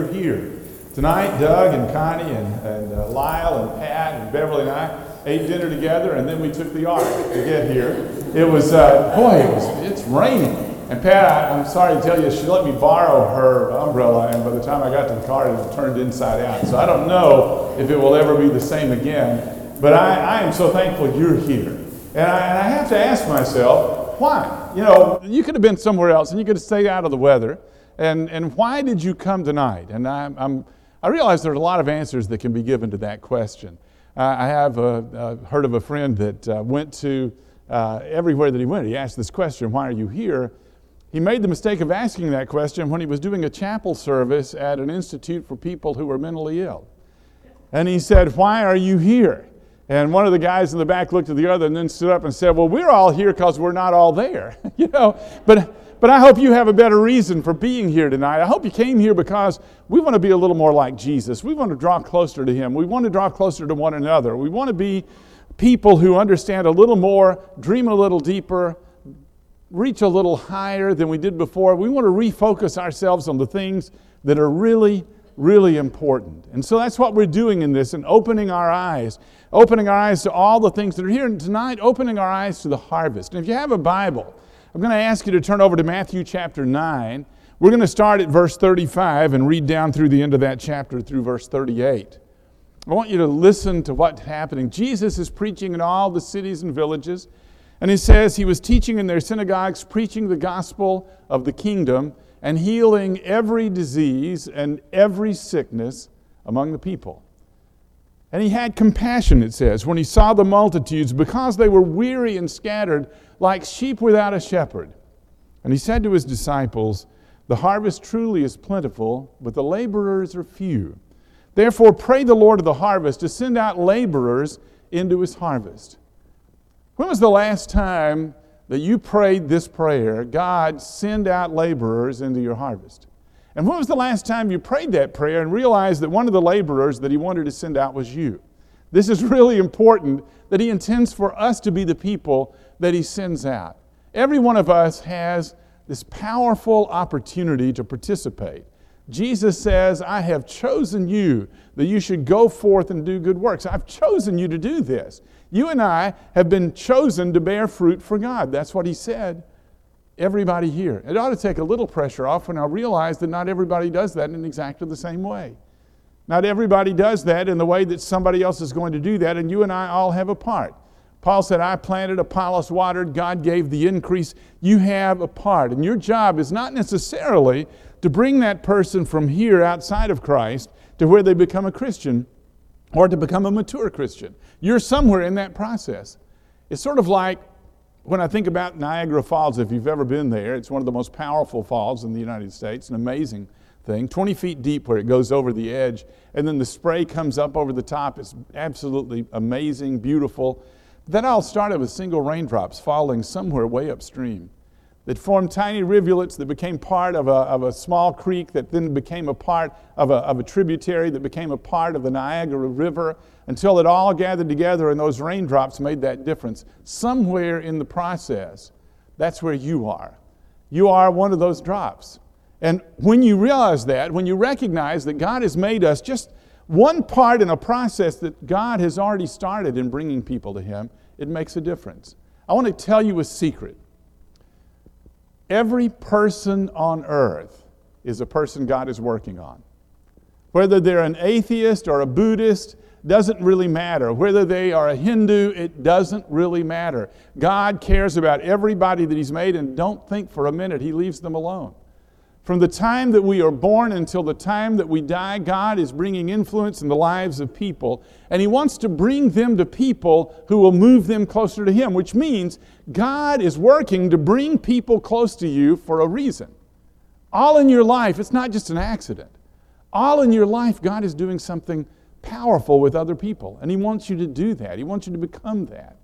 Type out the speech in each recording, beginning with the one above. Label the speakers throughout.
Speaker 1: you're here. Tonight, Doug and Connie and, and uh, Lyle and Pat and Beverly and I ate dinner together, and then we took the ark to get here. It was, uh, boy, it was, it's raining. And Pat, I'm sorry to tell you, she let me borrow her umbrella, and by the time I got to the car, it had turned inside out. So I don't know if it will ever be the same again. But I, I am so thankful you're here. And I, and I have to ask myself, why? You know, you could have been somewhere else, and you could have stayed out of the weather. And, and why did you come tonight? And I'm, I'm I realize there's a lot of answers that can be given to that question. Uh, I have uh, heard of a friend that uh, went to uh, everywhere that he went. He asked this question, Why are you here? He made the mistake of asking that question when he was doing a chapel service at an institute for people who were mentally ill. And he said, Why are you here? And one of the guys in the back looked at the other and then stood up and said, Well, we're all here because we're not all there. you know, but but I hope you have a better reason for being here tonight. I hope you came here because we want to be a little more like Jesus. We want to draw closer to Him. We want to draw closer to one another. We want to be people who understand a little more, dream a little deeper, reach a little higher than we did before. We want to refocus ourselves on the things that are really, really important. And so that's what we're doing in this and opening our eyes, opening our eyes to all the things that are here. And tonight, opening our eyes to the harvest. And if you have a Bible, I'm going to ask you to turn over to Matthew chapter 9. We're going to start at verse 35 and read down through the end of that chapter through verse 38. I want you to listen to what's happening. Jesus is preaching in all the cities and villages, and he says he was teaching in their synagogues, preaching the gospel of the kingdom, and healing every disease and every sickness among the people. And he had compassion, it says, when he saw the multitudes, because they were weary and scattered like sheep without a shepherd. And he said to his disciples, The harvest truly is plentiful, but the laborers are few. Therefore, pray the Lord of the harvest to send out laborers into his harvest. When was the last time that you prayed this prayer God, send out laborers into your harvest? And when was the last time you prayed that prayer and realized that one of the laborers that he wanted to send out was you? This is really important that he intends for us to be the people that He sends out. Every one of us has this powerful opportunity to participate. Jesus says, I have chosen you that you should go forth and do good works. I've chosen you to do this. You and I have been chosen to bear fruit for God. That's what He said. Everybody here. It ought to take a little pressure off when I realize that not everybody does that in exactly the same way. Not everybody does that in the way that somebody else is going to do that, and you and I all have a part. Paul said, I planted, Apollos watered, God gave the increase. You have a part. And your job is not necessarily to bring that person from here outside of Christ to where they become a Christian or to become a mature Christian. You're somewhere in that process. It's sort of like when I think about Niagara Falls, if you've ever been there, it's one of the most powerful falls in the United States, an amazing thing, 20 feet deep where it goes over the edge, and then the spray comes up over the top. It's absolutely amazing, beautiful. That all started with single raindrops falling somewhere way upstream that formed tiny rivulets that became part of a, of a small creek that then became a part of a, of a tributary that became a part of the Niagara River until it all gathered together and those raindrops made that difference. Somewhere in the process, that's where you are. You are one of those drops. And when you realize that, when you recognize that God has made us just one part in a process that God has already started in bringing people to Him, it makes a difference. I want to tell you a secret. Every person on earth is a person God is working on. Whether they're an atheist or a Buddhist, doesn't really matter. Whether they are a Hindu, it doesn't really matter. God cares about everybody that He's made, and don't think for a minute He leaves them alone. From the time that we are born until the time that we die, God is bringing influence in the lives of people. And He wants to bring them to people who will move them closer to Him, which means God is working to bring people close to you for a reason. All in your life, it's not just an accident. All in your life, God is doing something powerful with other people. And He wants you to do that, He wants you to become that.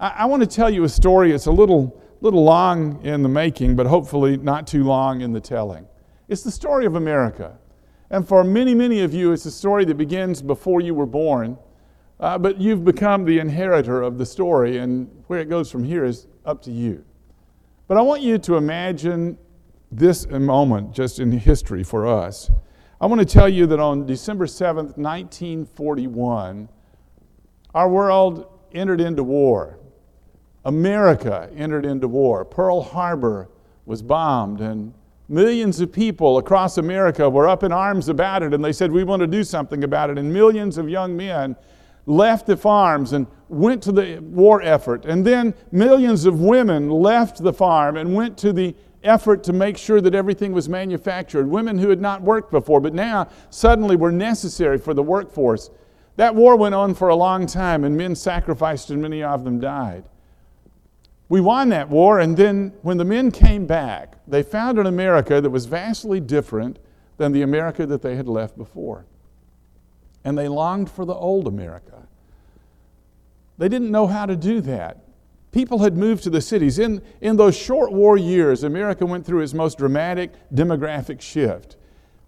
Speaker 1: I, I want to tell you a story. It's a little little long in the making, but hopefully not too long in the telling. It's the story of America. And for many, many of you, it's a story that begins before you were born, uh, but you've become the inheritor of the story, and where it goes from here is up to you. But I want you to imagine this moment just in history for us. I want to tell you that on December 7th, 1941, our world entered into war. America entered into war. Pearl Harbor was bombed, and millions of people across America were up in arms about it, and they said, We want to do something about it. And millions of young men left the farms and went to the war effort. And then millions of women left the farm and went to the effort to make sure that everything was manufactured. Women who had not worked before, but now suddenly were necessary for the workforce. That war went on for a long time, and men sacrificed, and many of them died. We won that war, and then when the men came back, they found an America that was vastly different than the America that they had left before. And they longed for the old America. They didn't know how to do that. People had moved to the cities. In, in those short war years, America went through its most dramatic demographic shift,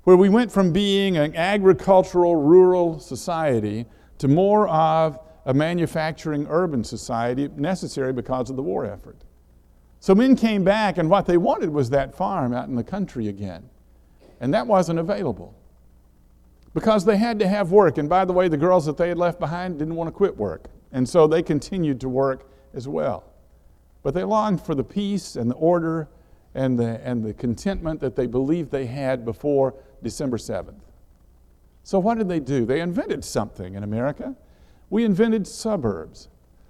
Speaker 1: where we went from being an agricultural, rural society to more of a manufacturing urban society necessary because of the war effort. So men came back, and what they wanted was that farm out in the country again. And that wasn't available because they had to have work. And by the way, the girls that they had left behind didn't want to quit work. And so they continued to work as well. But they longed for the peace and the order and the, and the contentment that they believed they had before December 7th. So, what did they do? They invented something in America we invented suburbs.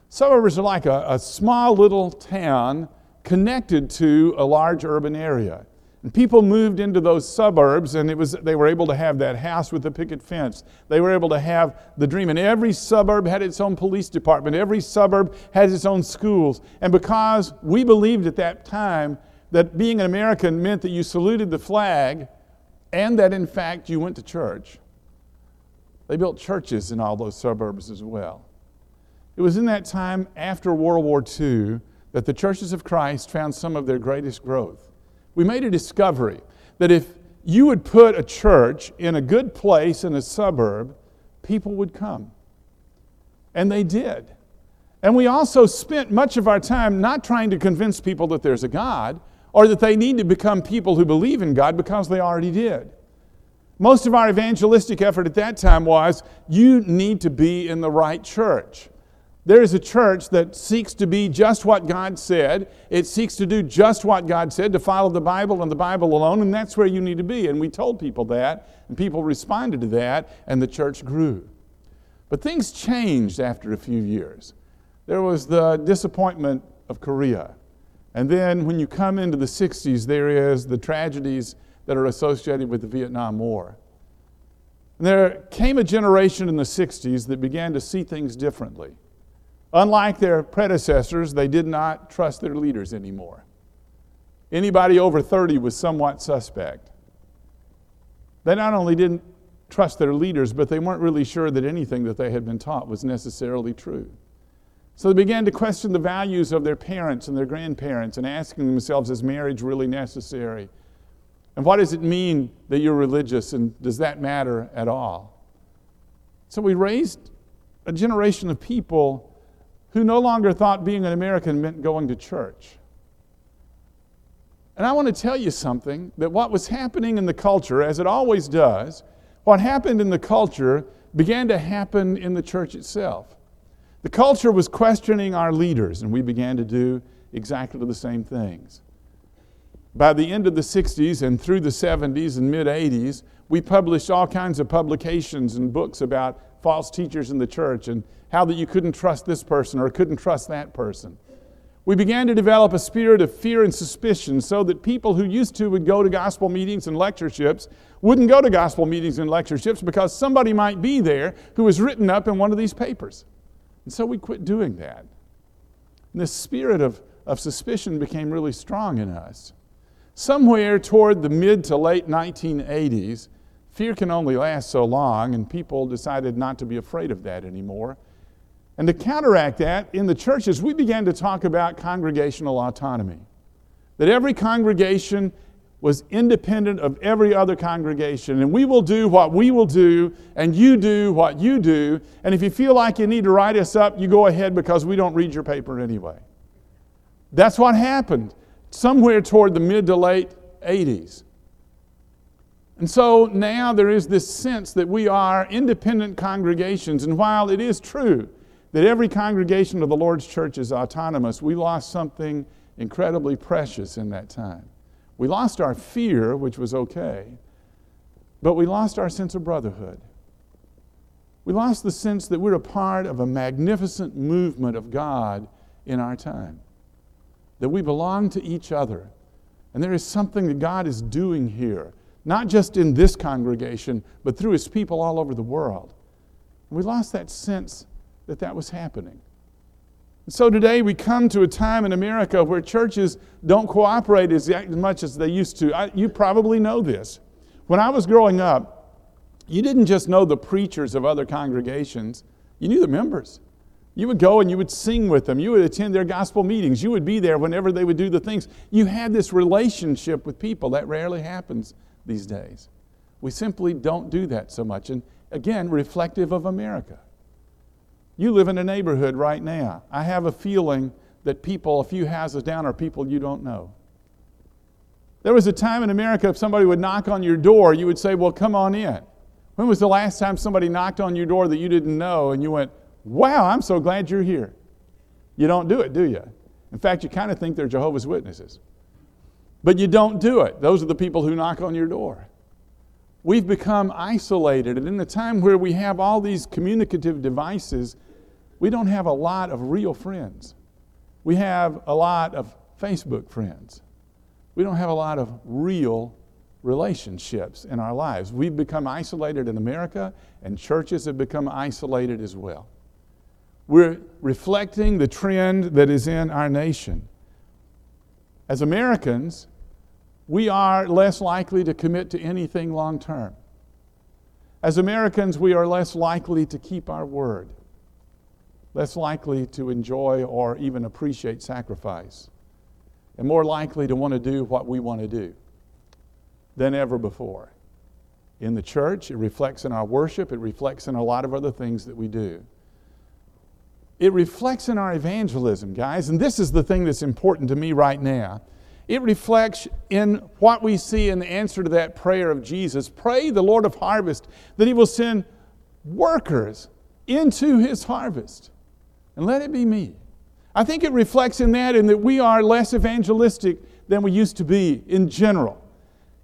Speaker 1: Suburbs are like a, a small little town connected to a large urban area. And people moved into those suburbs, and it was, they were able to have that house with the picket fence. They were able to have the dream. And every suburb had its own police department, every suburb had its own schools. And because we believed at that time that being an American meant that you saluted the flag and that, in fact, you went to church, they built churches in all those suburbs as well. It was in that time after World War II that the churches of Christ found some of their greatest growth. We made a discovery that if you would put a church in a good place in a suburb, people would come. And they did. And we also spent much of our time not trying to convince people that there's a God or that they need to become people who believe in God because they already did. Most of our evangelistic effort at that time was you need to be in the right church. There is a church that seeks to be just what God said. It seeks to do just what God said, to follow the Bible and the Bible alone, and that's where you need to be. And we told people that, and people responded to that, and the church grew. But things changed after a few years. There was the disappointment of Korea. And then when you come into the 60s, there is the tragedies that are associated with the Vietnam War. And there came a generation in the 60s that began to see things differently. Unlike their predecessors, they did not trust their leaders anymore. Anybody over 30 was somewhat suspect. They not only didn't trust their leaders, but they weren't really sure that anything that they had been taught was necessarily true. So they began to question the values of their parents and their grandparents and asking themselves, is marriage really necessary? And what does it mean that you're religious, and does that matter at all? So we raised a generation of people who no longer thought being an American meant going to church. And I want to tell you something that what was happening in the culture, as it always does, what happened in the culture began to happen in the church itself. The culture was questioning our leaders, and we began to do exactly the same things by the end of the 60s and through the 70s and mid 80s, we published all kinds of publications and books about false teachers in the church and how that you couldn't trust this person or couldn't trust that person. We began to develop a spirit of fear and suspicion so that people who used to would go to gospel meetings and lectureships wouldn't go to gospel meetings and lectureships because somebody might be there who was written up in one of these papers. And so we quit doing that. And this spirit of, of suspicion became really strong in us. Somewhere toward the mid to late 1980s, fear can only last so long, and people decided not to be afraid of that anymore. And to counteract that, in the churches, we began to talk about congregational autonomy. That every congregation was independent of every other congregation, and we will do what we will do, and you do what you do. And if you feel like you need to write us up, you go ahead because we don't read your paper anyway. That's what happened somewhere toward the mid to late 80s. And so now there is this sense that we are independent congregations. And while it is true that every congregation of the Lord's church is autonomous, we lost something incredibly precious in that time. We lost our fear, which was okay, but we lost our sense of brotherhood. We lost the sense that we're a part of a magnificent movement of God in our time, that we belong to each other. And there is something that God is doing here not just in this congregation, but through his people all over the world. We lost that sense that that was happening. So today we come to a time in America where churches don't cooperate as much as they used to. I, you probably know this. When I was growing up, you didn't just know the preachers of other congregations, you knew the members. You would go and you would sing with them. You would attend their gospel meetings. You would be there whenever they would do the things. You had this relationship with people. That rarely happens these days. We simply don't do that so much. And again, reflective of America. You live in a neighborhood right now. I have a feeling that people a few houses down are people you don't know. There was a time in America if somebody would knock on your door, you would say, Well, come on in. When was the last time somebody knocked on your door that you didn't know and you went, Wow, I'm so glad you're here? You don't do it, do you? In fact, you kind of think they're Jehovah's Witnesses. But you don't do it. Those are the people who knock on your door. We've become isolated, and in the time where we have all these communicative devices, we don't have a lot of real friends. We have a lot of Facebook friends. We don't have a lot of real relationships in our lives. We've become isolated in America, and churches have become isolated as well. We're reflecting the trend that is in our nation. As Americans, we are less likely to commit to anything long term. As Americans, we are less likely to keep our word, less likely to enjoy or even appreciate sacrifice, and more likely to want to do what we want to do than ever before. In the church, it reflects in our worship, it reflects in a lot of other things that we do. It reflects in our evangelism, guys, and this is the thing that's important to me right now. It reflects in what we see in the answer to that prayer of Jesus. Pray the Lord of harvest that he will send workers into his harvest. And let it be me. I think it reflects in that in that we are less evangelistic than we used to be in general.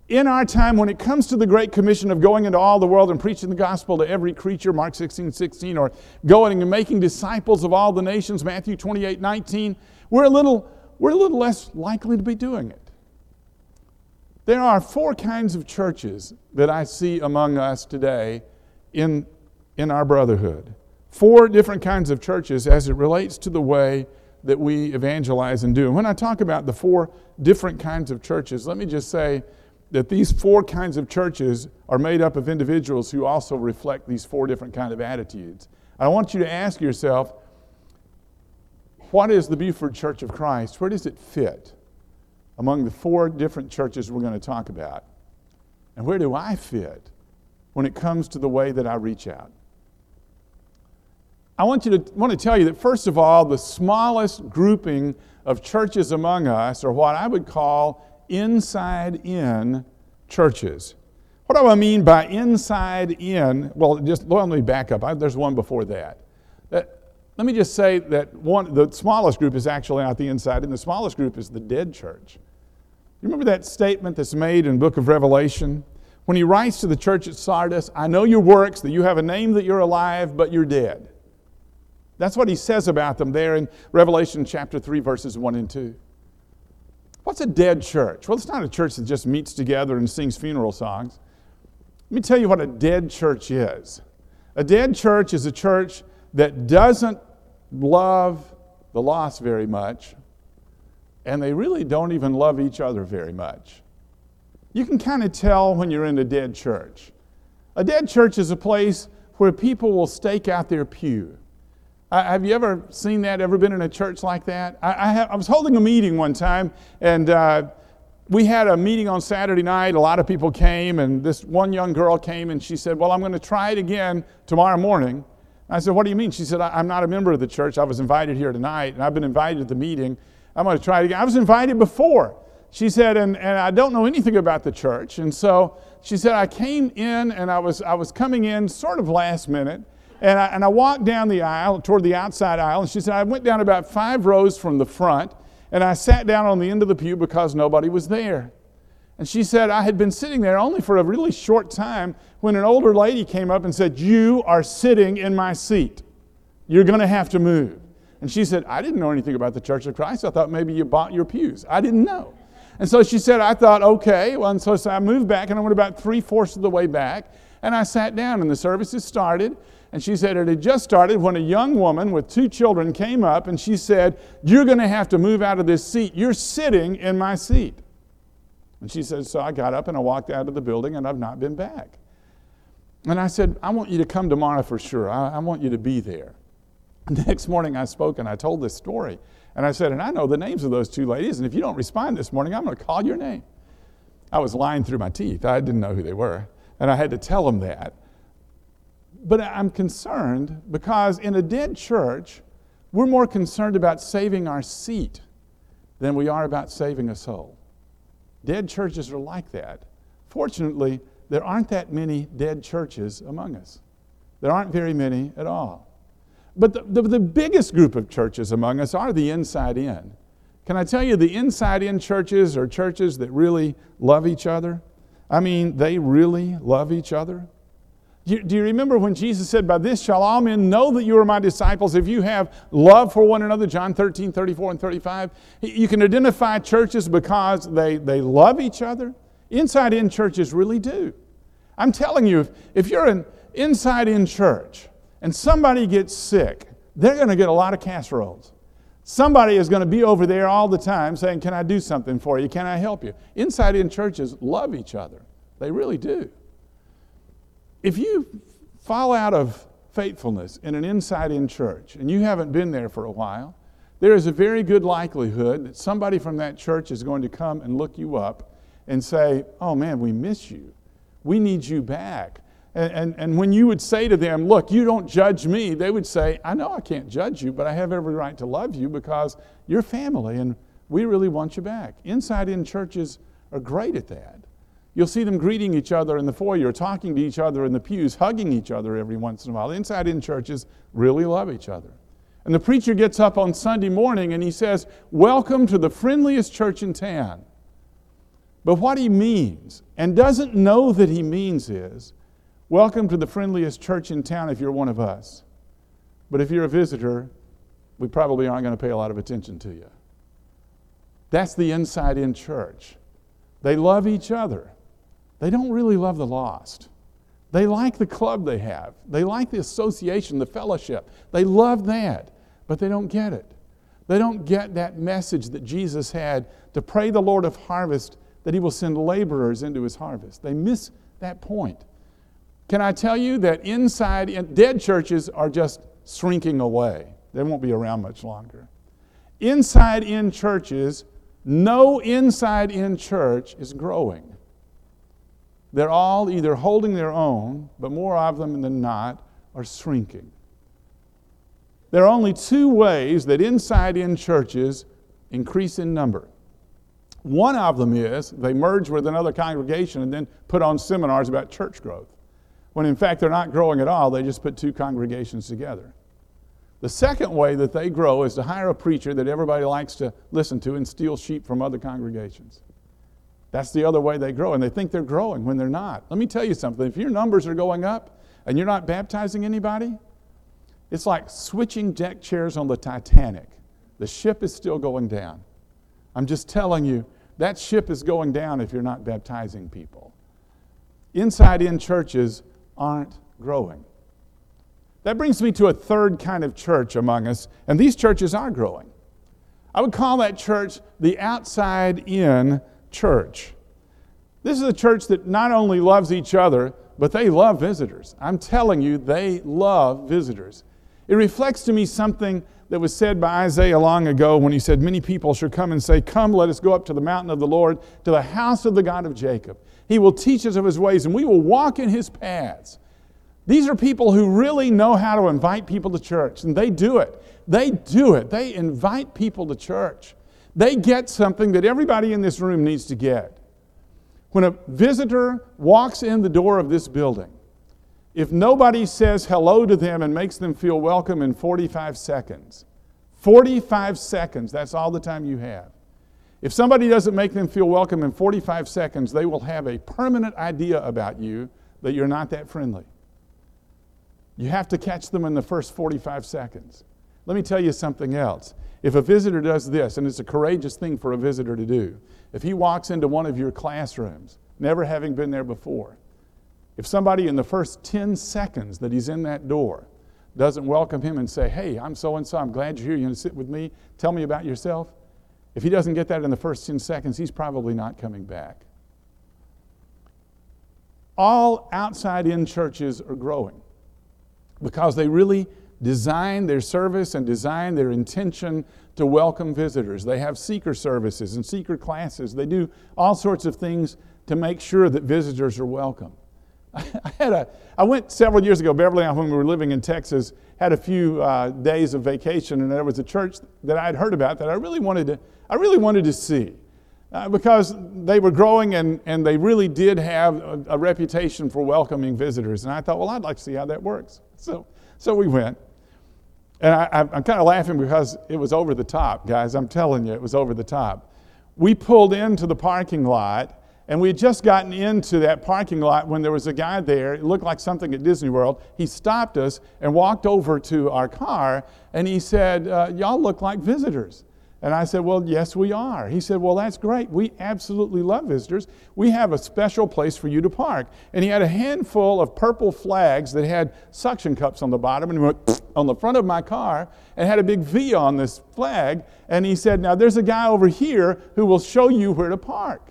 Speaker 1: In our time, when it comes to the Great Commission of going into all the world and preaching the gospel to every creature, Mark 16, 16, or going and making disciples of all the nations, Matthew 28, 19, we're a little we're a little less likely to be doing it. There are four kinds of churches that I see among us today in, in our brotherhood. Four different kinds of churches as it relates to the way that we evangelize and do. And when I talk about the four different kinds of churches, let me just say that these four kinds of churches are made up of individuals who also reflect these four different kind of attitudes. I want you to ask yourself, what is the Buford Church of Christ? Where does it fit among the four different churches we're going to talk about? And where do I fit when it comes to the way that I reach out? I want, you to, want to tell you that, first of all, the smallest grouping of churches among us are what I would call inside in churches. What do I mean by inside in? Well, just let me back up. I, there's one before that. that let me just say that one, the smallest group is actually out the inside, and the smallest group is the dead church. You remember that statement that's made in book of Revelation? When he writes to the church at Sardis, I know your works, that you have a name that you're alive, but you're dead. That's what he says about them there in Revelation chapter 3, verses 1 and 2. What's a dead church? Well, it's not a church that just meets together and sings funeral songs. Let me tell you what a dead church is. A dead church is a church that doesn't love the lost very much, and they really don't even love each other very much. You can kind of tell when you're in a dead church. A dead church is a place where people will stake out their pew. Uh, have you ever seen that? Ever been in a church like that? I, I, have, I was holding a meeting one time, and uh, we had a meeting on Saturday night. A lot of people came, and this one young girl came, and she said, Well, I'm going to try it again tomorrow morning. I said, What do you mean? She said, I'm not a member of the church. I was invited here tonight, and I've been invited to the meeting. I'm going to try it again. I was invited before. She said, and, and I don't know anything about the church. And so she said, I came in and I was, I was coming in sort of last minute. And I, and I walked down the aisle, toward the outside aisle. And she said, I went down about five rows from the front. And I sat down on the end of the pew because nobody was there. And she said, I had been sitting there only for a really short time when an older lady came up and said, You are sitting in my seat. You're going to have to move. And she said, I didn't know anything about the Church of Christ. I thought maybe you bought your pews. I didn't know. And so she said, I thought, okay. Well, and so, so I moved back and I went about three fourths of the way back and I sat down and the services started. And she said it had just started when a young woman with two children came up and she said, You're going to have to move out of this seat. You're sitting in my seat. And she said, So I got up and I walked out of the building and I've not been back. And I said, I want you to come tomorrow for sure. I, I want you to be there. The next morning I spoke and I told this story. And I said, And I know the names of those two ladies. And if you don't respond this morning, I'm going to call your name. I was lying through my teeth. I didn't know who they were. And I had to tell them that. But I'm concerned because in a dead church, we're more concerned about saving our seat than we are about saving a soul. Dead churches are like that. Fortunately, there aren't that many dead churches among us. There aren't very many at all. But the, the, the, biggest group of churches among us are the inside in. Can I tell you, the inside in churches are churches that really love each other? I mean, they really love each other. Do you, do you, remember when Jesus said, By this shall all men know that you are my disciples if you have love for one another? John 13, 34, and 35. You can identify churches because they, they love each other. Inside in churches really do. I'm telling you, if, if you're an inside in church and somebody gets sick, they're going to get a lot of casseroles. Somebody is going to be over there all the time saying, Can I do something for you? Can I help you? Inside in churches love each other. They really do. If you fall out of faithfulness in an inside in church and you haven't been there for a while, there is a very good likelihood that somebody from that church is going to come and look you up and say, Oh man, we miss you. We need you back. And, and, and, when you would say to them, Look, you don't judge me, they would say, I know I can't judge you, but I have every right to love you because you're family and we really want you back. Inside in churches are great at that. You'll see them greeting each other in the foyer, talking to each other in the pews, hugging each other every once in a while. Inside in churches really love each other. And the preacher gets up on Sunday morning and he says, Welcome to the friendliest church in town. But what he means, and doesn't know that he means, is Welcome to the friendliest church in town if you're one of us. But if you're a visitor, we probably aren't going to pay a lot of attention to you. That's the inside in church. They love each other. They don't really love the lost. They like the club they have, they like the association, the fellowship. They love that, but they don't get it. They don't get that message that Jesus had to pray the Lord of harvest that he will send laborers into his harvest. They miss that point. Can I tell you that inside, in, dead churches are just shrinking away? They won't be around much longer. Inside in churches, no inside in church is growing. They're all either holding their own, but more of them than not are shrinking. There are only two ways that inside in churches increase in number. One of them is they merge with another congregation and then put on seminars about church growth. When in fact they're not growing at all, they just put two congregations together. The second way that they grow is to hire a preacher that everybody likes to listen to and steal sheep from other congregations. That's the other way they grow, and they think they're growing when they're not. Let me tell you something if your numbers are going up and you're not baptizing anybody, it's like switching deck chairs on the Titanic. The ship is still going down. I'm just telling you, that ship is going down if you're not baptizing people. Inside in churches aren't growing. That brings me to a third kind of church among us, and these churches are growing. I would call that church the outside in church. This is a church that not only loves each other, but they love visitors. I'm telling you, they love visitors. It reflects to me something that was said by Isaiah long ago when he said, Many people should come and say, Come, let us go up to the mountain of the Lord, to the house of the God of Jacob. He will teach us of his ways, and we will walk in his paths. These are people who really know how to invite people to church, and they do it. They do it. They invite people to church. They get something that everybody in this room needs to get. When a visitor walks in the door of this building, if nobody says hello to them and makes them feel welcome in 45 seconds, 45 seconds, that's all the time you have. If somebody doesn't make them feel welcome in 45 seconds, they will have a permanent idea about you that you're not that friendly. You have to catch them in the first 45 seconds. Let me tell you something else. If a visitor does this, and it's a courageous thing for a visitor to do, if he walks into one of your classrooms, never having been there before, if somebody in the first 10 seconds that he's in that door doesn't welcome him and say, Hey, I'm so and so, I'm glad you're here, you're going to sit with me, tell me about yourself, if he doesn't get that in the first 10 seconds, he's probably not coming back. All outside in churches are growing because they really design their service and design their intention to welcome visitors. They have seeker services and seeker classes. They do all sorts of things to make sure that visitors are welcome. I had a, I went several years ago, Beverly and I, when we were living in Texas, had a few uh, days of vacation, and there was a church that I had heard about that I really wanted to, I really wanted to see. Uh, because they were growing and, and they really did have a, a, reputation for welcoming visitors. And I thought, well, I'd like to see how that works. So, so we went. And I, I'm kind of laughing because it was over the top, guys. I'm telling you, it was over the top. We pulled into the parking lot and we had just gotten into that parking lot when there was a guy there. It looked like something at Disney World. He stopped us and walked over to our car and he said, uh, Y'all look like visitors. And I said, Well, yes, we are. He said, Well, that's great. We absolutely love visitors. We have a special place for you to park. And he had a handful of purple flags that had suction cups on the bottom and went on the front of my car and had a big V on this flag. And he said, Now there's a guy over here who will show you where to park.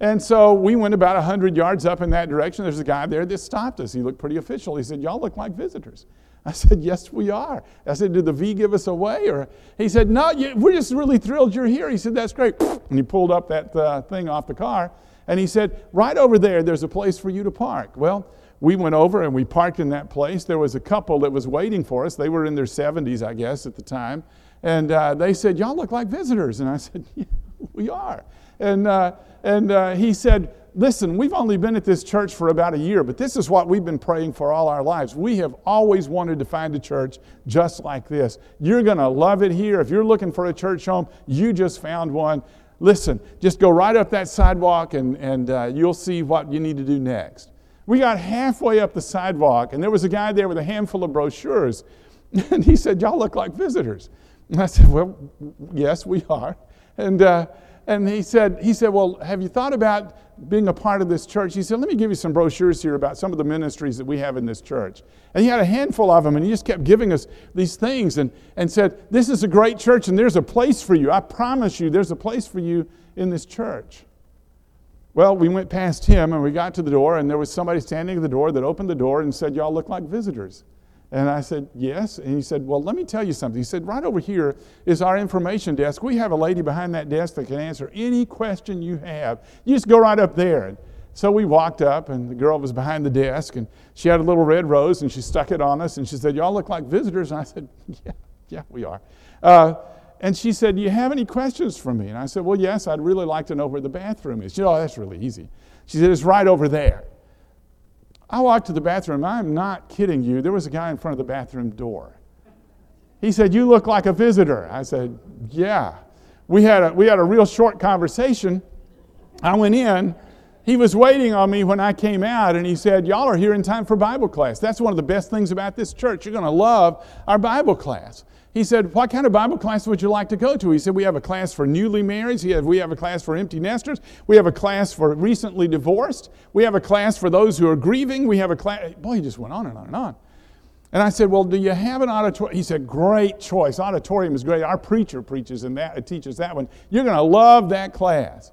Speaker 1: And so we went about 100 yards up in that direction. There's a guy there that stopped us. He looked pretty official. He said, Y'all look like visitors. I said, Yes, we are. I said, Did the V give us away? Or he said, No, we're just really thrilled you're here. He said, That's great. And he pulled up that uh, thing off the car. And he said, Right over there, there's a place for you to park. Well, we went over and we parked in that place. There was a couple that was waiting for us. They were in their 70s, I guess, at the time. And uh, they said, Y'all look like visitors. And I said, Yeah, we are. And, uh, and uh, he said, Listen, we've only been at this church for about a year, but this is what we've been praying for all our lives. We have always wanted to find a church just like this. You're going to love it here. If you're looking for a church home, you just found one. Listen, just go right up that sidewalk and, and uh, you'll see what you need to do next. We got halfway up the sidewalk, and there was a guy there with a handful of brochures. And he said, Y'all look like visitors. And I said, Well, yes, we are. And uh, and he said, he said, Well, have you thought about being a part of this church? He said, Let me give you some brochures here about some of the ministries that we have in this church. And he had a handful of them, and he just kept giving us these things and, and said, This is a great church, and there's a place for you. I promise you, there's a place for you in this church. Well, we went past him and we got to the door, and there was somebody standing at the door that opened the door and said, Y'all look like visitors. And I said, Yes. And he said, Well, let me tell you something. He said, Right over here is our information desk. We have a lady behind that desk that can answer any question you have. You just go right up there. And so we walked up, and the girl was behind the desk, and she had a little red rose, and she stuck it on us, and she said, Y'all look like visitors. And I said, Yeah, yeah, we are. Uh, and she said, Do you have any questions for me? And I said, Well, yes, I'd really like to know where the bathroom is. She said, Oh, that's really easy. She said, It's right over there. I walked to the bathroom. I'm not kidding you. There was a guy in front of the bathroom door. He said, You look like a visitor. I said, Yeah. We had a, we had a real short conversation. I went in. He was waiting on me when I came out, and he said, Y'all are here in time for Bible class. That's one of the best things about this church. You're going to love our Bible class. He said, What kind of Bible class would you like to go to? He said, We have a class for newly married. He we have a class for empty nesters. We have a class for recently divorced. We have a class for those who are grieving. We have a class. Boy, he just went on and on and on. And I said, Well, do you have an auditorium? He said, Great choice. Auditorium is great. Our preacher preaches in that, teaches that one. You're going to love that class.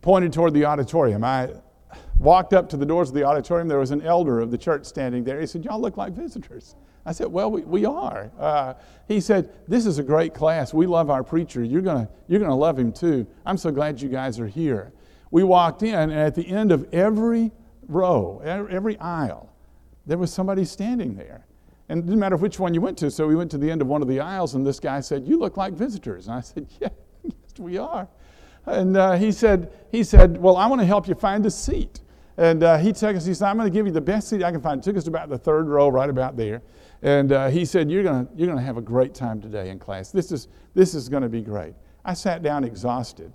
Speaker 1: Pointed toward the auditorium. I walked up to the doors of the auditorium. There was an elder of the church standing there. He said, Y'all look like visitors. I said, Well, we, we are. Uh, he said, This is a great class. We love our preacher. You're going you're going to love him too. I'm so glad you guys are here. We walked in, and at the end of every row, every aisle, there was somebody standing there. And it didn't matter which one you went to. So we went to the end of one of the aisles, and this guy said, You look like visitors. And I said, Yeah, yes, we are. And uh, he, said, he said, Well, I want to help you find a seat. And uh, he took us, he said, I'm going to give you the best seat I can find. It took us to about the third row, right about there. And uh, he said, You're going you're gonna have a great time today in class. This is, this is going to be great. I sat down exhausted.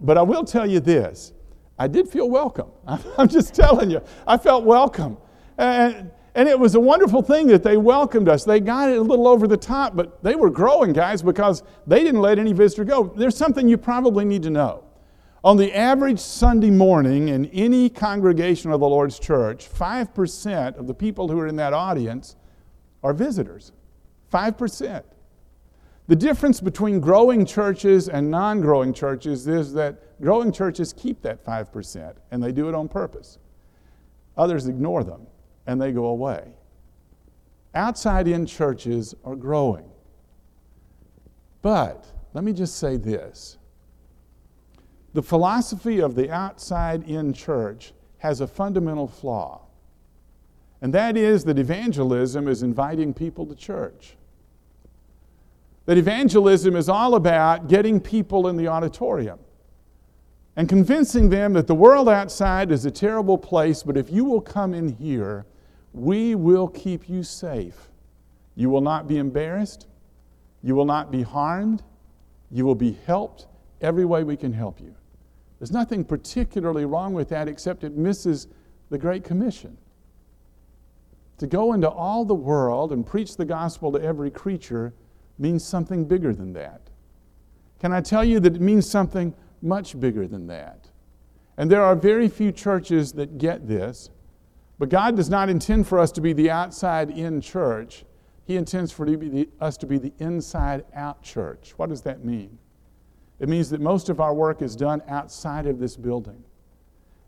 Speaker 1: But I will tell you this I did feel welcome. I'm just telling you, I felt welcome. And, and it was a wonderful thing that they welcomed us. They got it a little over the top, but they were growing, guys, because they didn't let any visitor go. There's something you probably need to know. On the average Sunday morning in any congregation of the Lord's church, 5% of the people who are in that audience are visitors. 5%. The difference between growing churches and non growing churches is that growing churches keep that 5%, and they do it on purpose. Others ignore them and they go away. Outside in churches are growing. But let me just say this the philosophy of the outside in church has a fundamental flaw, and that is that evangelism is inviting people to church. That evangelism is all about getting people in the auditorium and convincing them that the world outside is a terrible place, but if you will come in here, we will keep you safe. You will not be embarrassed. You will not be harmed. You will be helped every way we can help you. There's nothing particularly wrong with that except it misses the Great Commission. To go into all the world and preach the gospel to every creature means something bigger than that. Can I tell you that it means something much bigger than that? And there are very few churches that get this. But God does not intend for us to be the outside in church. He intends for us to be the inside out church. What does that mean? It means that most of our work is done outside of this building.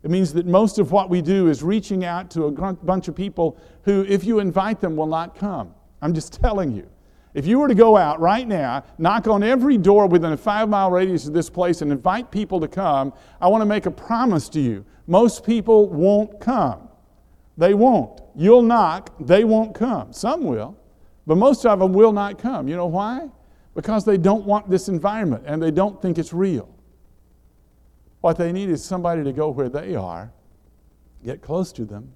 Speaker 1: It means that most of what we do is reaching out to a bunch of people who, if you invite them, will not come. I'm just telling you. If you were to go out right now, knock on every door within a five mile radius of this place and invite people to come, I want to make a promise to you. Most people won't come. They won't. You'll knock, they won't come. Some will, but most of them will not come. You know why? Because they don't want this environment and they don't think it's real. What they need is somebody to go where they are, get close to them,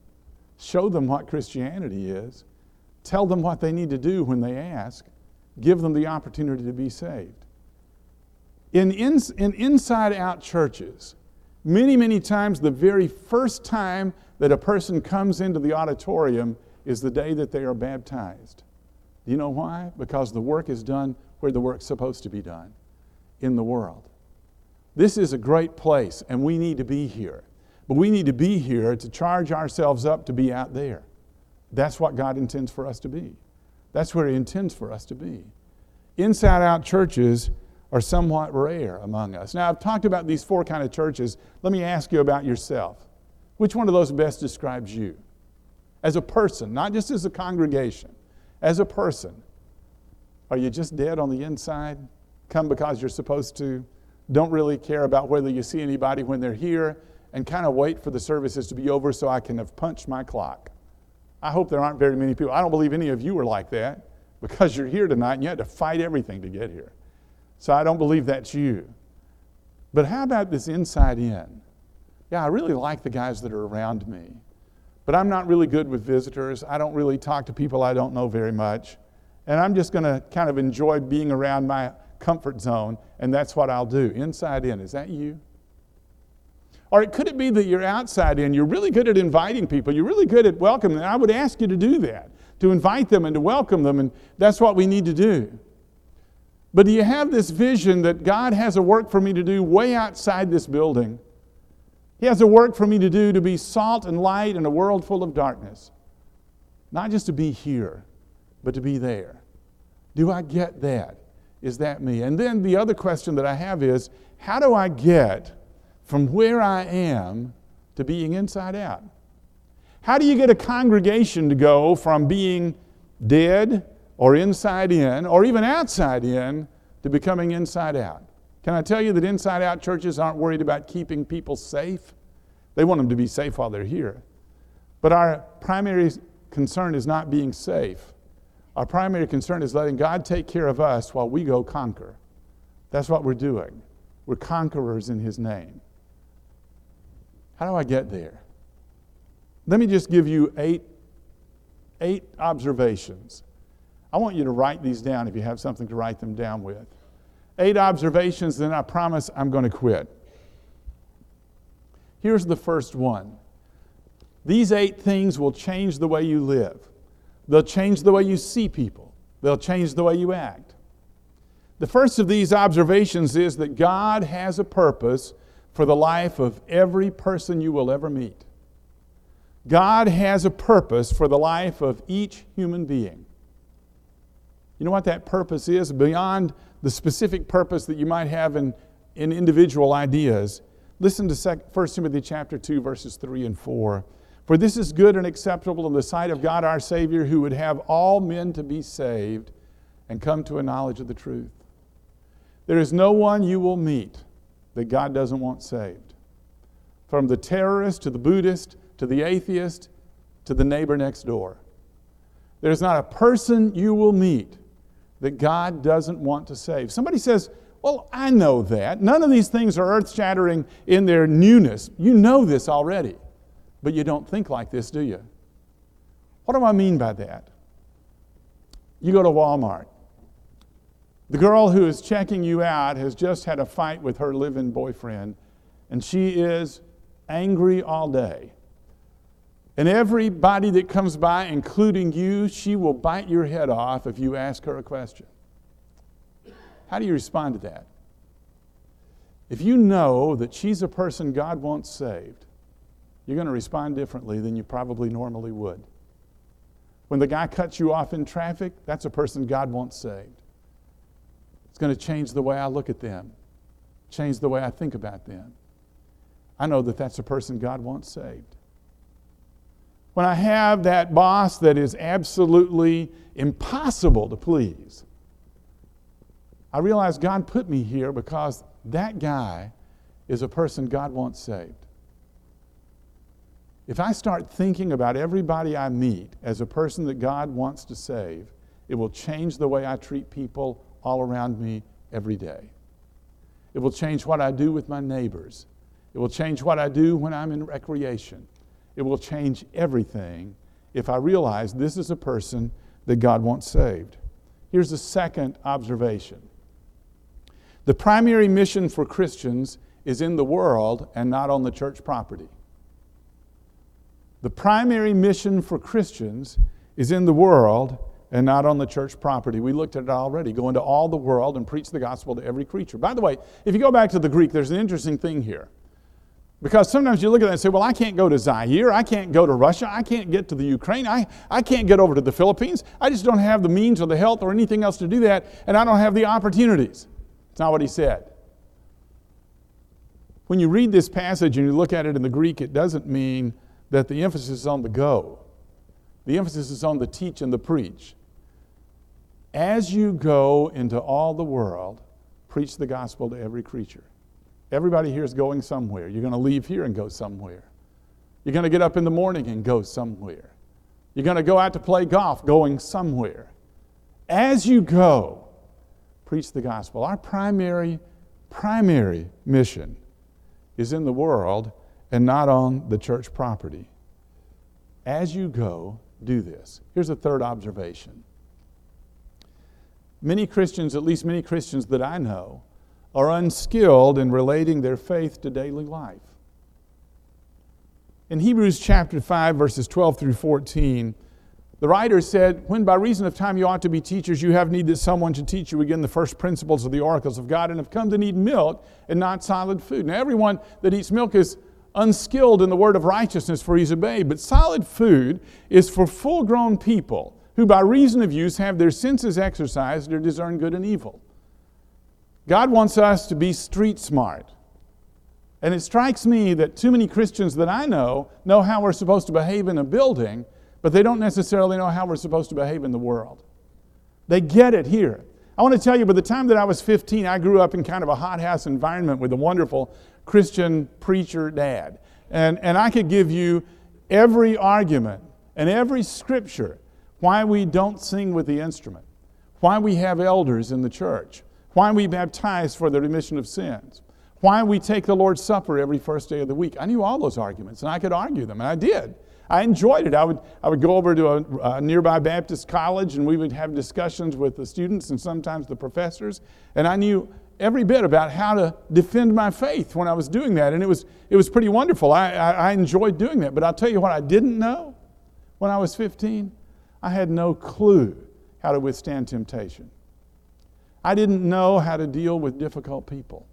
Speaker 1: show them what Christianity is, tell them what they need to do when they ask, give them the opportunity to be saved. In, in, in inside out churches, many, many times the very first time that a person comes into the auditorium is the day that they are baptized. Do you know why? Because the work is done where the work's supposed to be done in the world. This is a great place, and we need to be here. But we need to be here to charge ourselves up to be out there. That's what God intends for us to be. That's where He intends for us to be. Inside out churches are somewhat rare among us. Now, I've talked about these four kind of churches. Let me ask you about yourself. Which one of those best describes you? As a person, not just as a congregation, as a person. Are you just dead on the inside? Come because you're supposed to? Don't really care about whether you see anybody when they're here and kind of wait for the services to be over so I can have punched my clock. I hope there aren't very many people. I don't believe any of you are like that because you're here tonight and you had to fight everything to get here. So I don't believe that's you. But how about this inside in? yeah, I really like the guys that are around me. But I'm not really good with visitors. I don't really talk to people I don't know very much. And I'm just going to kind of enjoy being around my comfort zone, and that's what I'll do. Inside in. Is that you? Or it could it be that you're outside in? You're really good at inviting people. You're really good at welcoming. I would ask you to do that, to invite them and to welcome them, and that's what we need to do. But do you have this vision that God has a work for me to do way outside this building? He has a work for me to do to be salt and light in a world full of darkness. Not just to be here, but to be there. Do I get that? Is that me? And then the other question that I have is how do I get from where I am to being inside out? How do you get a congregation to go from being dead or inside in or even outside in to becoming inside out? Can I tell you that inside out churches aren't worried about keeping people safe? They want them to be safe while they're here. But our primary concern is not being safe. Our primary concern is letting God take care of us while we go conquer. That's what we're doing. We're conquerors in His name. How do I get there? Let me just give you eight, eight observations. I want you to write these down if you have something to write them down with. Eight observations, then I promise I'm going to quit. Here's the first one these eight things will change the way you live, they'll change the way you see people, they'll change the way you act. The first of these observations is that God has a purpose for the life of every person you will ever meet. God has a purpose for the life of each human being. You know what that purpose is? Beyond the specific purpose that you might have in, in individual ideas, listen to 1 Timothy chapter 2, verses 3 and 4. For this is good and acceptable in the sight of God our Savior, who would have all men to be saved and come to a knowledge of the truth. There is no one you will meet that God doesn't want saved. From the terrorist to the Buddhist to the atheist to the neighbor next door. There's not a person you will meet that God doesn't want to save. Somebody says, Well, I know that. None of these things are earth shattering in their newness. You know this already, but you don't think like this, do you? What do I mean by that? You go to Walmart. The girl who is checking you out has just had a fight with her live in boyfriend, and she is angry all day. And everybody that comes by, including you, she will bite your head off if you ask her a question. How do you respond to that? If you know that she's a person God wants saved, you're going to respond differently than you probably normally would. When the guy cuts you off in traffic, that's a person God wants saved. It's going to change the way I look at them, change the way I think about them. I know that that's a person God wants saved. When I have that boss that is absolutely impossible to please, I realize God put me here because that guy is a person God wants saved. If I start thinking about everybody I meet as a person that God wants to save, it will change the way I treat people all around me every day. It will change what I do with my neighbors. It will change what I do when I'm in recreation. It will change everything if I realize this is a person that God wants saved. Here's the second observation the primary mission for Christians is in the world and not on the church property. The primary mission for Christians is in the world and not on the church property. We looked at it already. Go into all the world and preach the gospel to every creature. By the way, if you go back to the Greek, there's an interesting thing here. Because sometimes you look at that and say, well, I can't go to Zaire, I can't go to Russia, I can't get to the Ukraine, I, I can't get over to the Philippines. I just don't have the means or the health or anything else to do that, and I don't have the opportunities. It's not what he said. When you read this passage and you look at it in the Greek, it doesn't mean that the emphasis is on the go. The emphasis is on the teach and the preach. As you go into all the world, preach the gospel to every creature. Everybody here is going somewhere. You're going to leave here and go somewhere. You're going to get up in the morning and go somewhere. You're going to go out to play golf going somewhere. As you go, preach the gospel. Our primary, primary mission is in the world and not on the church property. As you go, do this. Here's a third observation. Many Christians, at least many Christians that I know, are unskilled in relating their faith to daily life. In Hebrews chapter 5, verses 12 through 14, the writer said, When by reason of time you ought to be teachers, you have need that someone should teach you again the first principles of the oracles of God, and have come to need milk and not solid food. Now, everyone that eats milk is unskilled in the word of righteousness, for he's babe. But solid food is for full grown people who, by reason of use, have their senses exercised to discern good and evil. God wants us to be street smart. And it strikes me that too many Christians that I know know how we're supposed to behave in a building, but they don't necessarily know how we're supposed to behave in the world. They get it here. I want to tell you, by the time that I was 15, I grew up in kind of a hothouse environment with a wonderful Christian preacher dad. And, and I could give you every argument and every scripture why we don't sing with the instrument, why we have elders in the church, why we baptize for the remission of sins, why we take the Lord's Supper every first day of the week. I knew all those arguments, and I could argue them, and I did. I enjoyed it. I would, I would go over to a, a, nearby Baptist college, and we would have discussions with the students and sometimes the professors, and I knew every bit about how to defend my faith when I was doing that, and it was, it was pretty wonderful. I, I, I enjoyed doing that, but I'll tell you what I didn't know when I was 15. I had no clue how to withstand temptation. I didn't know how to deal with difficult people.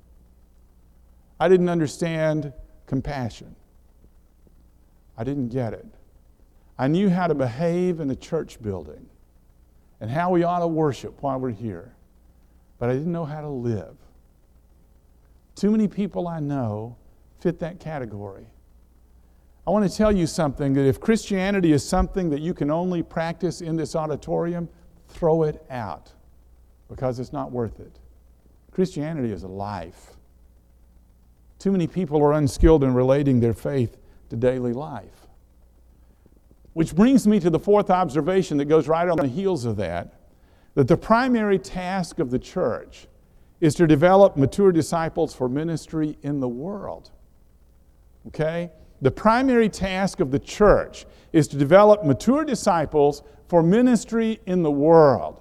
Speaker 1: I didn't understand compassion. I didn't get it. I knew how to behave in a church building and how we ought to worship while we're here, but I didn't know how to live. Too many people I know fit that category. I want to tell you something that if Christianity is something that you can only practice in this auditorium, throw it out because it's not worth it. Christianity is a life. Too many people are unskilled in relating their faith to daily life. Which brings me to the fourth observation that goes right on the heels of that that the primary task of the church is to develop mature disciples for ministry in the world. Okay? The primary task of the church is to develop mature disciples for ministry in the world.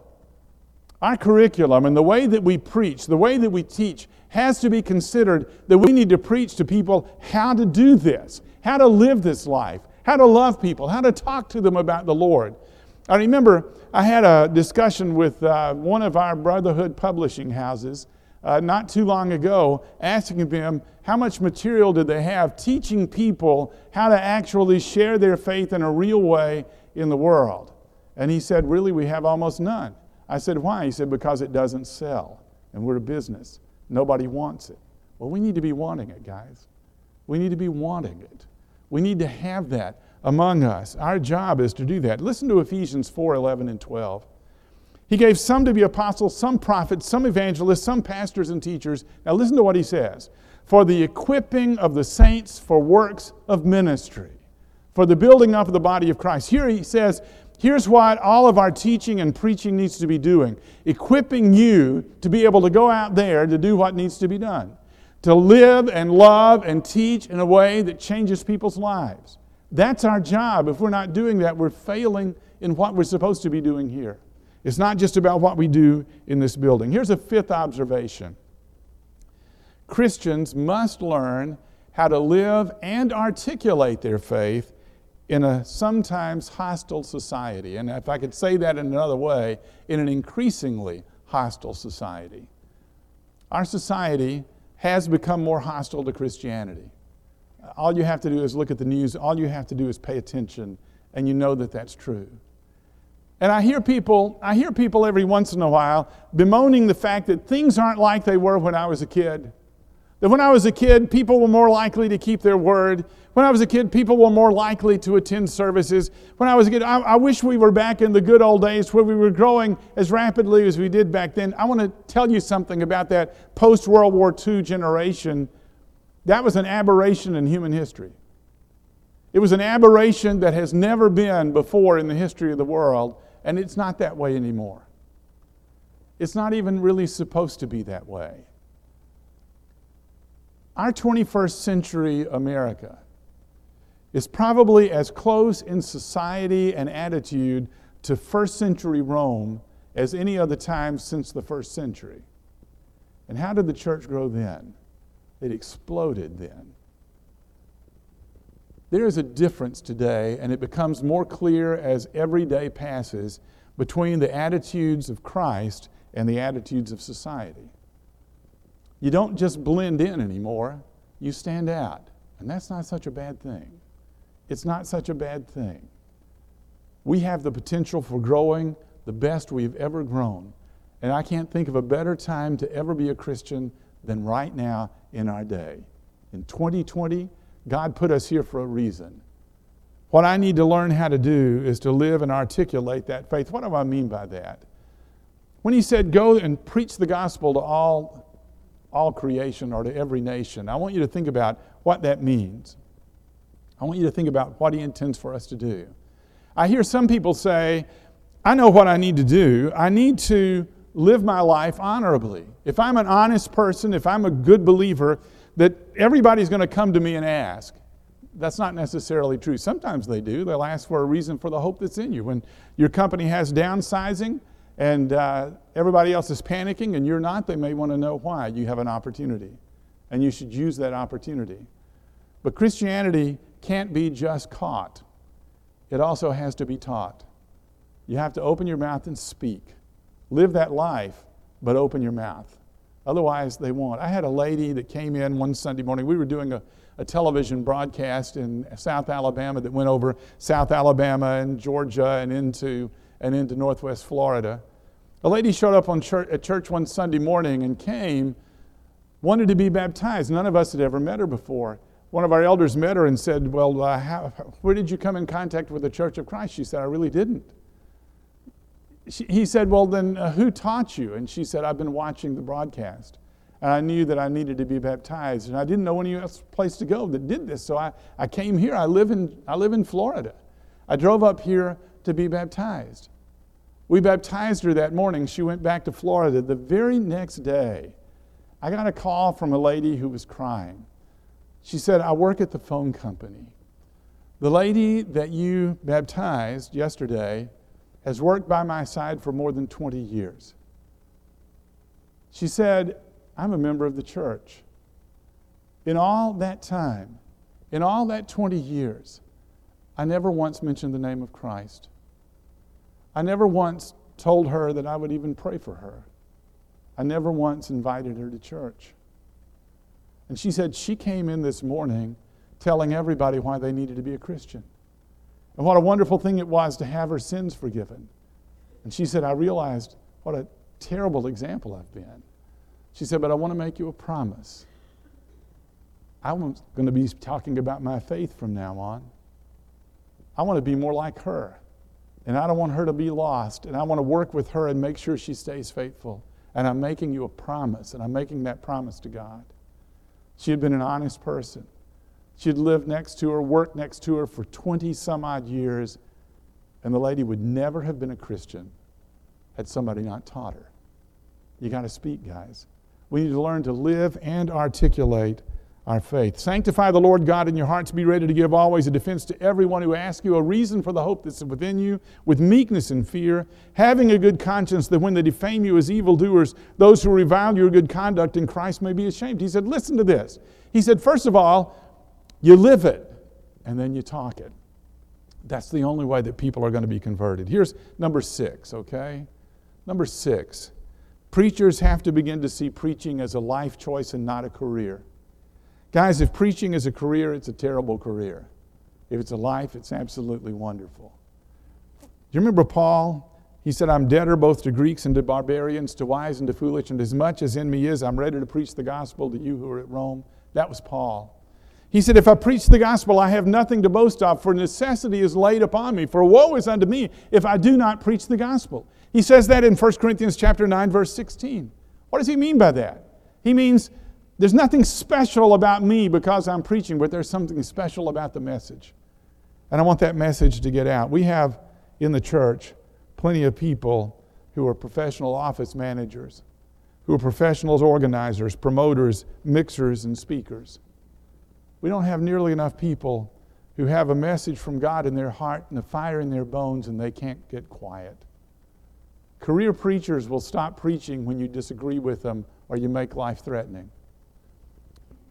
Speaker 1: Our curriculum and the way that we preach, the way that we teach, has to be considered that we need to preach to people how to do this, how to live this life, how to love people, how to talk to them about the Lord. I remember I had a discussion with uh, one of our Brotherhood publishing houses uh, not too long ago, asking them how much material did they have teaching people how to actually share their faith in a real way in the world. And he said, Really, we have almost none. I said, Why? He said, Because it doesn't sell, and we're a business. Nobody wants it. Well, we need to be wanting it, guys. We need to be wanting it. We need to have that among us. Our job is to do that. Listen to Ephesians 4 11 and 12. He gave some to be apostles, some prophets, some evangelists, some pastors and teachers. Now, listen to what he says for the equipping of the saints for works of ministry, for the building up of the body of Christ. Here he says, Here's what all of our teaching and preaching needs to be doing equipping you to be able to go out there to do what needs to be done, to live and love and teach in a way that changes people's lives. That's our job. If we're not doing that, we're failing in what we're supposed to be doing here. It's not just about what we do in this building. Here's a fifth observation Christians must learn how to live and articulate their faith in a sometimes hostile society. And if I could say that in another way, in an increasingly hostile society. Our society has become more hostile to Christianity. All you have to do is look at the news, all you have to do is pay attention, and you know that that's true. And I hear people, I hear people every once in a while bemoaning the fact that things aren't like they were when I was a kid. That when I was a kid, people were more likely to keep their word. When I was a kid, people were more likely to attend services. When I was a kid, I, I, wish we were back in the good old days where we were growing as rapidly as we did back then. I want to tell you something about that post World War II generation. That was an aberration in human history. It was an aberration that has never been before in the history of the world, and it's not that way anymore. It's not even really supposed to be that way. Our 21st century America is probably as close in society and attitude to first century Rome as any other time since the first century. And how did the church grow then? It exploded then. There is a difference today, and it becomes more clear as every day passes between the attitudes of Christ and the attitudes of society. You don't just blend in anymore, you stand out. And that's not such a bad thing. It's not such a bad thing. We have the potential for growing the best we've ever grown. And I can't think of a better time to ever be a Christian than right now in our day. In 2020, God put us here for a reason. What I need to learn how to do is to live and articulate that faith. What do I mean by that? When he said, Go and preach the gospel to all all creation or to every nation. I want you to think about what that means. I want you to think about what He intends for us to do. I hear some people say, I know what I need to do. I need to live my life honorably. If I'm an honest person, if I'm a good believer, that everybody's going to come to me and ask. That's not necessarily true. Sometimes they do. They'll ask for a reason for the hope that's in you. When your company has downsizing and uh, everybody else is panicking and you're not, they may want to know why. You have an opportunity, and you should use that opportunity. But Christianity can't be just caught, it also has to be taught. You have to open your mouth and speak. Live that life, but open your mouth. Otherwise, they won't. I had a lady that came in one Sunday morning. We were doing a, a television broadcast in South Alabama that went over South Alabama and Georgia and into, and into Northwest Florida. A lady showed up on church, at church one Sunday morning and came, wanted to be baptized. None of us had ever met her before. One of our elders met her and said, Well, uh, how, where did you come in contact with the Church of Christ? She said, I really didn't. She, he said, Well, then uh, who taught you? And she said, I've been watching the broadcast. And I knew that I needed to be baptized. And I didn't know any else place to go that did this. So I, I came here. I live, in, I live in Florida. I drove up here to be baptized. We baptized her that morning. She went back to Florida. The very next day, I got a call from a lady who was crying. She said, I work at the phone company. The lady that you baptized yesterday has worked by my side for more than 20 years. She said, I'm a member of the church. In all that time, in all that 20 years, I never once mentioned the name of Christ. I never once told her that I would even pray for her. I never once invited her to church. And she said she came in this morning telling everybody why they needed to be a Christian. And what a wonderful thing it was to have her sins forgiven. And she said, I realized what a terrible example I've been. She said, But I want to make you a promise. I'm going to be talking about my faith from now on. I want to be more like her. And I don't want her to be lost. And I want to work with her and make sure she stays faithful. And I'm making you a promise, and I'm making that promise to God. She had been an honest person. She had lived next to her, worked next to her for 20 some odd years, and the lady would never have been a Christian had somebody not taught her. You got to speak, guys. We need to learn to live and articulate our faith. Sanctify the Lord God in your hearts. Be ready to give always a defense to everyone who asks you a reason for the hope that's within you, with meekness and fear, having a good conscience that when they defame you as evildoers, those who revile your good conduct in Christ may be ashamed. He said, Listen to this. He said, First of all, you live it, and then you talk it. That's the only way that people are going to be converted. Here's number six, okay? Number six preachers have to begin to see preaching as a life choice and not a career. Guys, if preaching is a career, it's a terrible career. If it's a life, it's absolutely wonderful. Do you remember Paul? He said, I'm debtor both to Greeks and to barbarians, to wise and to foolish, and as much as in me is, I'm ready to preach the gospel to you who are at Rome. That was Paul. He said, If I preach the gospel, I have nothing to boast of, for necessity is laid upon me. For woe is unto me if I do not preach the gospel. He says that in 1 Corinthians chapter 9, verse 16. What does he mean by that? He means there's nothing special about me because I'm preaching, but there's something special about the message. And I want that message to get out. We have in the church plenty of people who are professional office managers, who are professionals, organizers, promoters, mixers, and speakers. We don't have nearly enough people who have a message from God in their heart and a fire in their bones and they can't get quiet. Career preachers will stop preaching when you disagree with them or you make life threatening.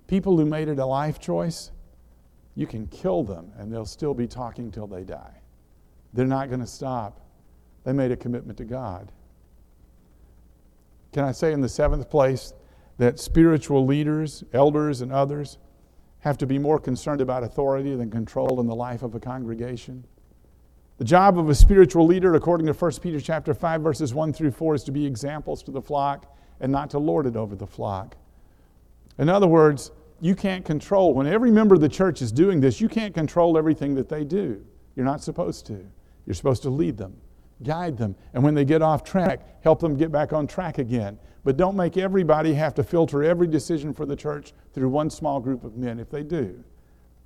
Speaker 1: People who made it a life choice, you can kill them and they'll still be talking till they die. They're not going to stop. They made a commitment to God. Can I say, in the seventh place, that spiritual leaders, elders, and others have to be more concerned about authority than control in the life of a congregation? The job of a spiritual leader, according to 1 Peter chapter 5, verses 1 through 4, is to be examples to the flock and not to lord it over the flock. In other words, you can't control, when every member of the church is doing this, you can't control everything that they do. You're not supposed to. You're supposed to lead them, guide them, and when they get off track, help them get back on track again. But don't make everybody have to filter every decision for the church through one small group of men. If they do,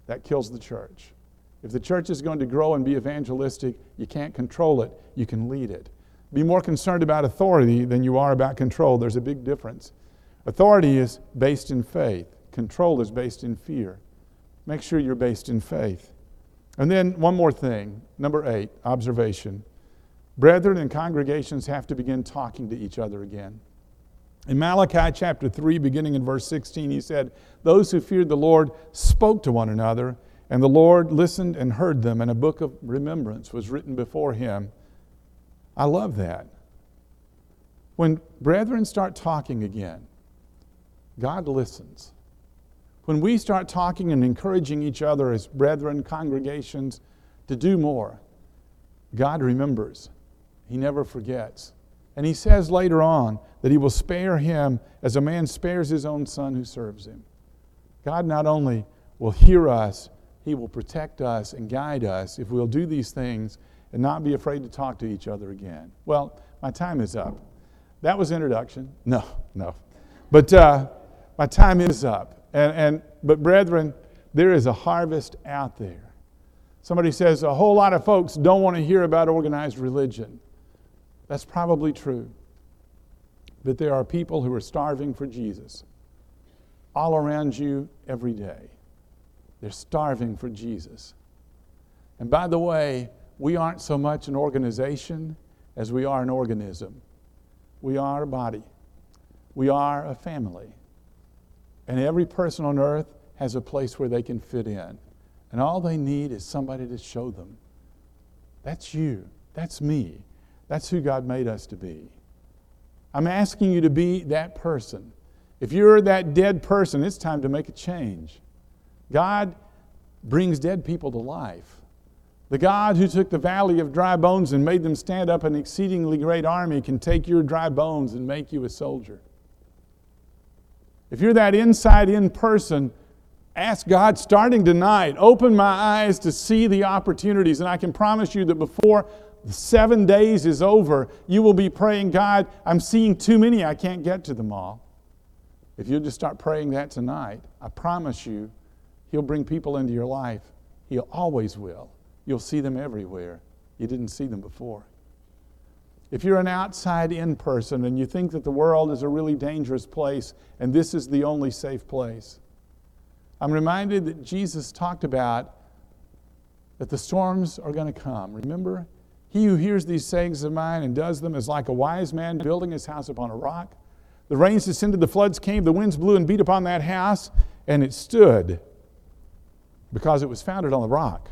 Speaker 1: that kills the church. If the church is going to grow and be evangelistic, you can't control it, you can lead it. Be more concerned about authority than you are about control. There's a big difference. Authority is based in faith. control is based in fear. Make sure you're based in faith. And then one more thing, number eight, observation. Brethren and congregations have to begin talking to each other again. In Malachi chapter 3, beginning in verse 16, he said, Those who feared the Lord spoke to one another, and the Lord listened and heard them, and a book of remembrance was written before him. I love that. When brethren start talking again, God listens. When we start talking and encouraging each other as brethren, congregations, to do more, God remembers. He never forgets. And he says later on that he will spare him as a man spares his own son who serves him. God not only will hear us, he will protect us and guide us if we'll do these things and not be afraid to talk to each other again. Well, my time is up. That was introduction. No, no. But uh, my time is up. And, and, but, brethren, there is a harvest out there. Somebody says a whole lot of folks don't want to hear about organized religion. That's probably true. But there are people who are starving for Jesus all around you every day. They're starving for Jesus. And by the way, we aren't so much an organization as we are an organism. We are a body, we are a family. And every person on earth has a place where they can fit in. And all they need is somebody to show them. That's you. That's me. That's who God made us to be. I'm asking you to be that person. If you're that dead person, it's time to make a change. God brings dead people to life. The God who took the valley of dry bones and made them stand up an exceedingly great army can take your dry bones and make you a soldier. If you're that inside in person, ask God starting tonight, open my eyes to see the opportunities. And I can promise you that before seven days is over, you will be praying, God, I'm seeing too many, I can't get to them all. If you'll just start praying that tonight, I promise you, He'll bring people into your life. He always will. You'll see them everywhere. You didn't see them before. If you're an outside in person and you think that the world is a really dangerous place and this is the only safe place, I'm reminded that Jesus talked about that the storms are going to come. Remember? He who hears these sayings of mine and does them is like a wise man building his house upon a rock. The rains descended, the floods came, the winds blew and beat upon that house, and it stood because it was founded on the rock.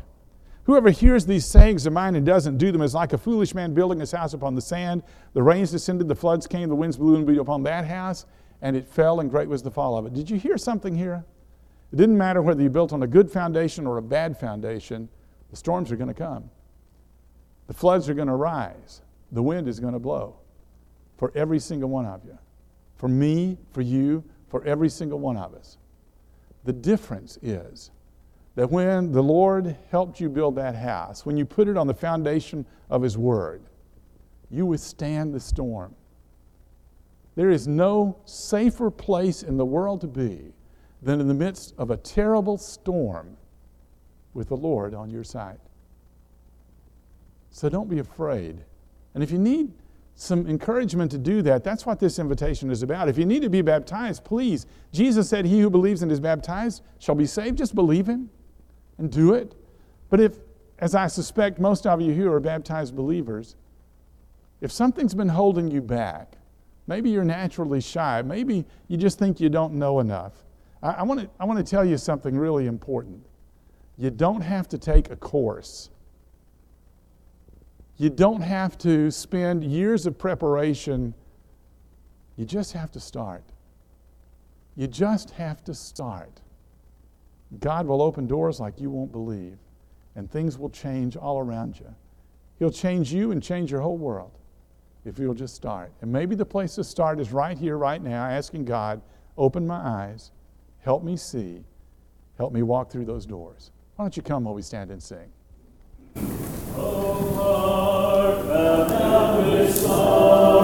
Speaker 1: Whoever hears these sayings of mine and doesn't do them is like a foolish man building his house upon the sand. The rains descended, the floods came, the winds blew and beat upon that house, and it fell, and great was the fall of it. Did you hear something here? It didn't matter whether you built on a good foundation or a bad foundation, the storms are going to come. The floods are going to rise. The wind is going to blow for every single one of you. For me, for you, for every single one of us. The difference is that when the Lord helped you build that house, when you put it on the foundation of His Word, you withstand the storm. There is no safer place in the world to be than in the midst of a terrible storm with the Lord on your side. So don't be afraid. And if you need some encouragement to do that, that's what this invitation is about. If you need to be baptized, please. Jesus said, He who believes and is baptized shall be saved. Just believe Him and do it. But if, as I suspect most of you who are baptized believers, if something's been holding you back, maybe you're naturally shy, maybe you just think you don't know enough, I, I want to tell you something really important. You don't have to take a course. You don't have to spend years of preparation. You just have to start. You just have to start. God will open doors like you won't believe, and things will change all around you. He'll change you and change your whole world if you'll just start. And maybe the place to start is right here, right now, asking God, open my eyes, help me see, help me walk through those doors. Why don't you come while we stand and sing? His.